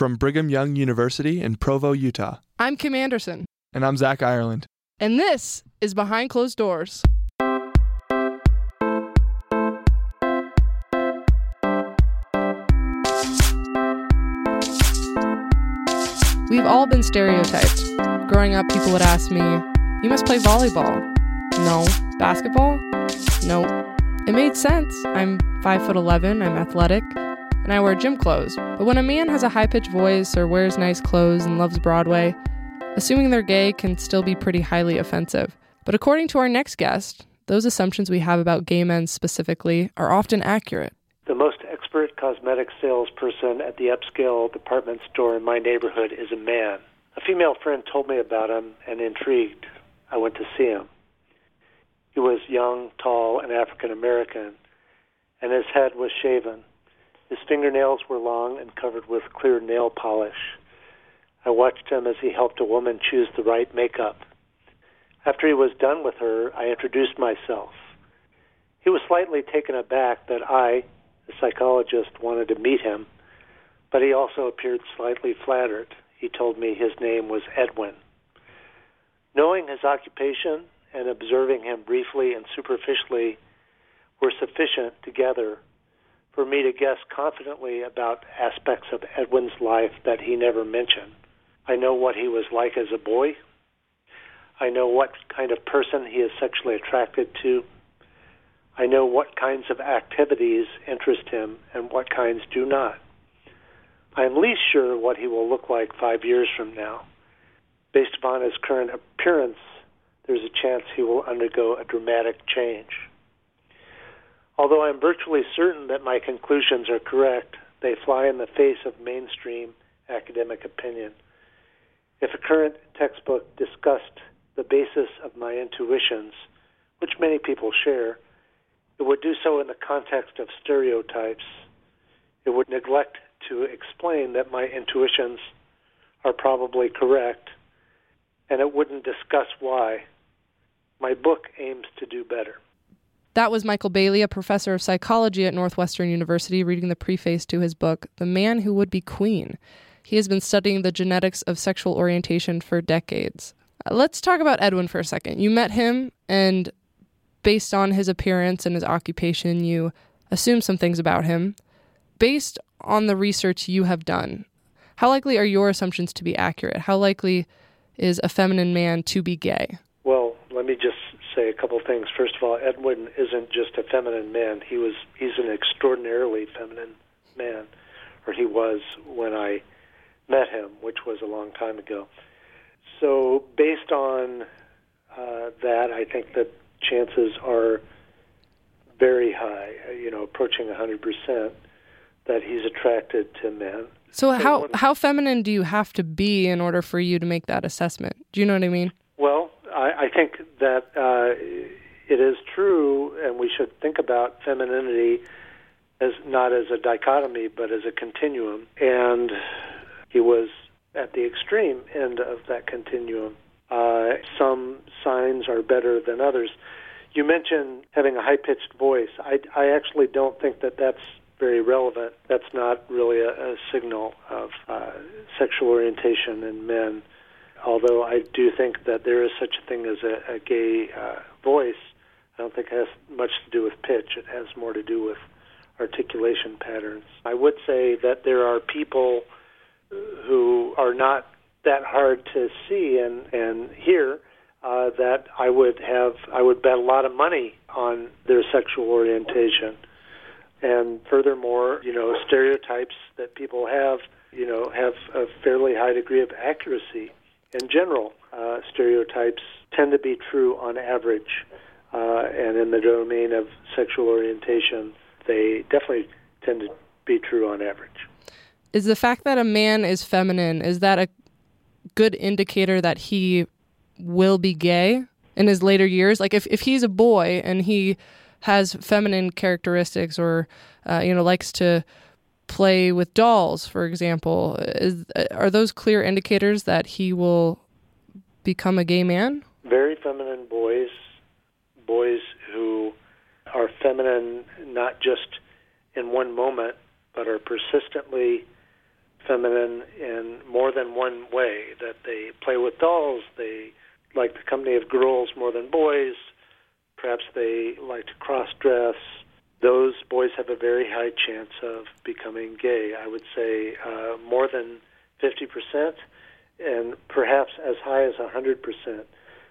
From Brigham Young University in Provo, Utah. I'm Kim Anderson, And I'm Zach Ireland. and this is Behind Closed Doors. We've all been stereotyped. Growing up, people would ask me, You must play volleyball. No. Basketball? No. It made sense. I'm 5 foot 11, I'm athletic, and I wear gym clothes. But when a man has a high pitched voice or wears nice clothes and loves Broadway, assuming they're gay can still be pretty highly offensive. But according to our next guest, those assumptions we have about gay men specifically are often accurate. The most expert cosmetic salesperson at the upscale department store in my neighborhood is a man. A female friend told me about him, and intrigued, I went to see him. He was young, tall, and African American, and his head was shaven. His fingernails were long and covered with clear nail polish. I watched him as he helped a woman choose the right makeup. After he was done with her, I introduced myself. He was slightly taken aback that I, the psychologist, wanted to meet him, but he also appeared slightly flattered. He told me his name was Edwin. Knowing his occupation and observing him briefly and superficially were sufficient together for me to guess confidently about aspects of Edwin's life that he never mentioned. I know what he was like as a boy. I know what kind of person he is sexually attracted to. I know what kinds of activities interest him and what kinds do not. I am least sure what he will look like five years from now. Based upon his current appearance, there's a chance he will undergo a dramatic change. Although I'm virtually certain that my conclusions are correct, they fly in the face of mainstream academic opinion. If a current textbook discussed the basis of my intuitions, which many people share, it would do so in the context of stereotypes. It would neglect to explain that my intuitions are probably correct, and it wouldn't discuss why. My book aims to do better. That was Michael Bailey, a professor of psychology at Northwestern University, reading the preface to his book, The Man Who Would Be Queen. He has been studying the genetics of sexual orientation for decades. Uh, Let's talk about Edwin for a second. You met him, and based on his appearance and his occupation, you assume some things about him. Based on the research you have done, how likely are your assumptions to be accurate? How likely is a feminine man to be gay? Well, let me just say a couple things. First of all, Edwin isn't just a feminine man. He was he's an extraordinarily feminine man, or he was when I met him, which was a long time ago. So, based on uh, that, I think that chances are very high, uh, you know, approaching 100% that he's attracted to men. So how how feminine do you have to be in order for you to make that assessment? Do you know what I mean? Well, I, I think that uh, it is true, and we should think about femininity as not as a dichotomy, but as a continuum. And he was at the extreme end of that continuum. Uh, some signs are better than others. You mentioned having a high pitched voice. I, I actually don't think that that's very relevant. That's not really a, a signal of uh, sexual orientation in men although I do think that there is such a thing as a, a gay uh, voice, I don't think it has much to do with pitch. It has more to do with articulation patterns. I would say that there are people who are not that hard to see and, and hear uh, that I would have I would bet a lot of money on their sexual orientation. And furthermore, you know, stereotypes that people have, you know, have a fairly high degree of accuracy in general, uh, stereotypes tend to be true on average, uh, and in the domain of sexual orientation, they definitely tend to be true on average. Is the fact that a man is feminine is that a good indicator that he will be gay in his later years? Like if if he's a boy and he has feminine characteristics or uh, you know likes to play with dolls, for example, is uh, are those clear indicators that he will become a gay man? Very feminine boys, boys who are feminine not just in one moment, but are persistently feminine in more than one way. That they play with dolls, they like the company of girls more than boys. Perhaps they like to cross dress. Those boys have a very high chance of becoming gay. I would say uh, more than 50%, and perhaps as high as 100%.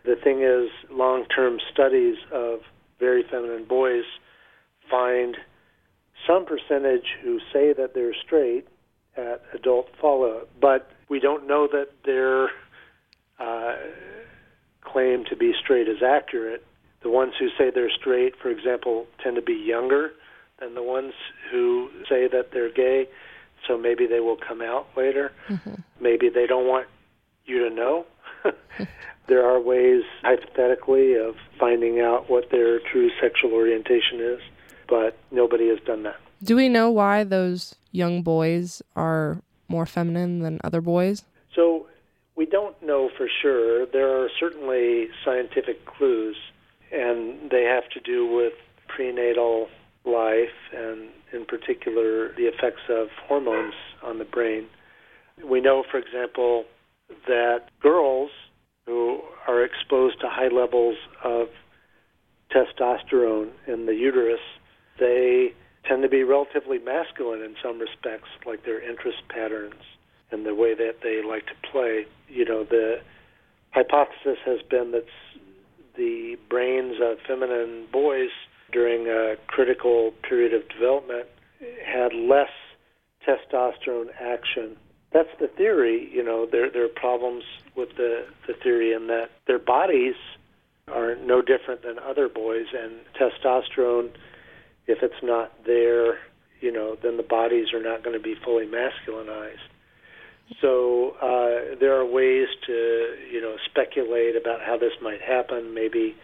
The thing is, long term studies of very feminine boys find some percentage who say that they're straight at adult follow, but we don't know that their uh, claim to be straight is accurate. The ones who say they're straight, for example, tend to be younger than the ones who say that they're gay, so maybe they will come out later. Mm-hmm. Maybe they don't want you to know. there are ways, hypothetically, of finding out what their true sexual orientation is, but nobody has done that. Do we know why those young boys are more feminine than other boys? So we don't know for sure. There are certainly scientific clues, and they have to do with prenatal life and, in particular, the effects of hormones on the brain. We know, for example, that girls who are exposed to high levels of testosterone in the uterus, they tend to be relatively masculine in some respects, like their interest patterns and the way that they like to play. You know, the hypothesis has been that the brains of feminine boys during a critical period of development had less testosterone action. That's the theory. You know, there there are problems with the the theory in that their bodies are no different than other boys, and testosterone, if it's not there, you know, then the bodies are not going to be fully masculinized. So uh, there are ways to you know speculate about how this might happen. Maybe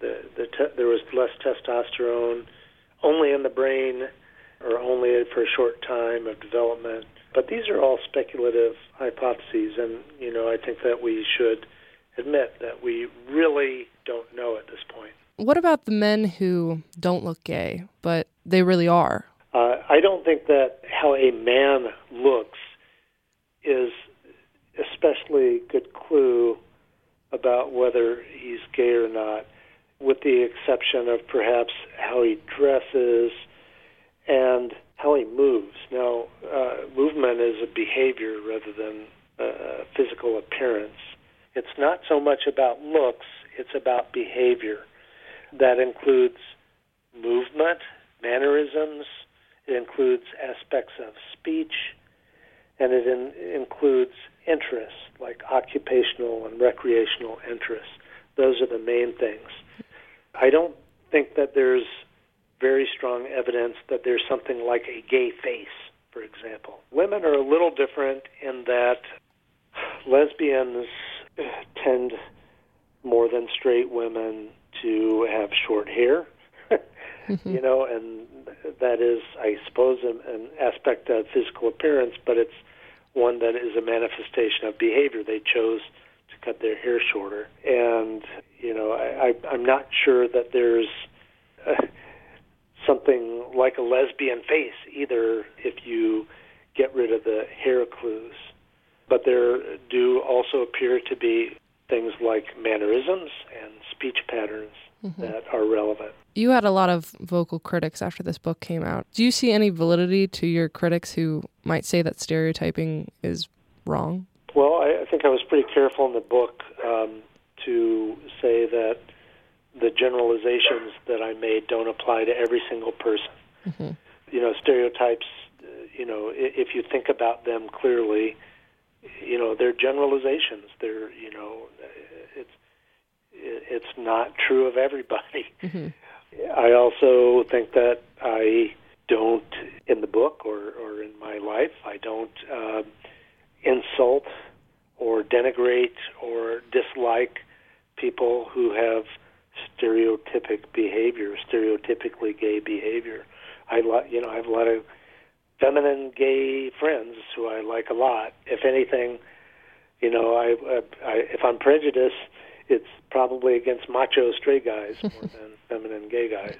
the, the te- there was less testosterone only in the brain or only for a short time of development. But these are all speculative hypotheses, and you know I think that we should admit that we really don't know at this point. What about the men who don't look gay, but they really are? Uh, I don't think that how a man looks is especially good clue about whether he's gay or not, with the exception of perhaps how he dresses and how he moves. Now, uh, movement is a behavior rather than a physical appearance. It's not so much about looks, it's about behavior. That includes movement, mannerisms, it includes aspects of speech, and it in, includes interests like occupational and recreational interests. Those are the main things. I don't think that there's very strong evidence that there's something like a gay face, for example. Women are a little different in that lesbians tend more than straight women to have short hair, mm-hmm. you know, and that is, I suppose, an, an aspect of physical appearance, but it's one that is a manifestation of behavior. They chose to cut their hair shorter, and you know, I, I, I'm not sure that there's uh, something like a lesbian face either if you get rid of the hair clues. But there do also appear to be things like mannerisms and speech patterns mm-hmm. that are relevant. You had a lot of vocal critics after this book came out. Do you see any validity to your critics who might say that stereotyping is wrong? Well, I, I think I was pretty careful in the book um, to say that the generalizations that I made don't apply to every single person. Mm-hmm. You know, stereotypes, uh, you know, if you think about them clearly, you know, they're generalizations. They're, you know, it's it's not true of everybody. Mm-hmm. I also think that I don't, in the book or, or in my life, I don't uh, insult or denigrate or dislike people who have stereotypic behavior, stereotypically gay behavior. I like, you know, I have a lot of feminine gay friends who I like a lot. If anything, you know, I, I if I'm prejudiced, it's probably against macho straight guys more than feminine gay guys.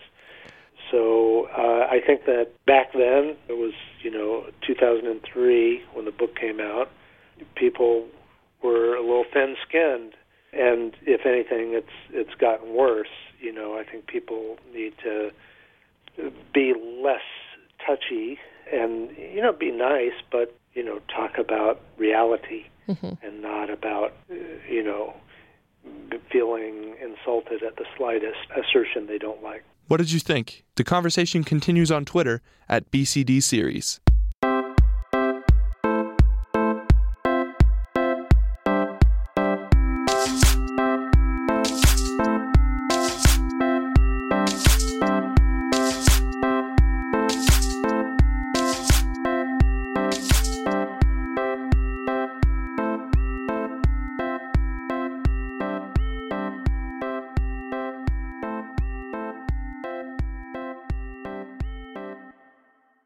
so uh, I think that back then, it was, you know, 2003 when the book came out, people were a little thin skinned. And if anything, it's it's gotten worse. You know, I think people need to be less touchy and you know be nice, but you know talk about reality Mhm. and not about uh, you know feeling insulted at the slightest assertion they don't like. What did you think? The conversation continues on Twitter at BCD Series.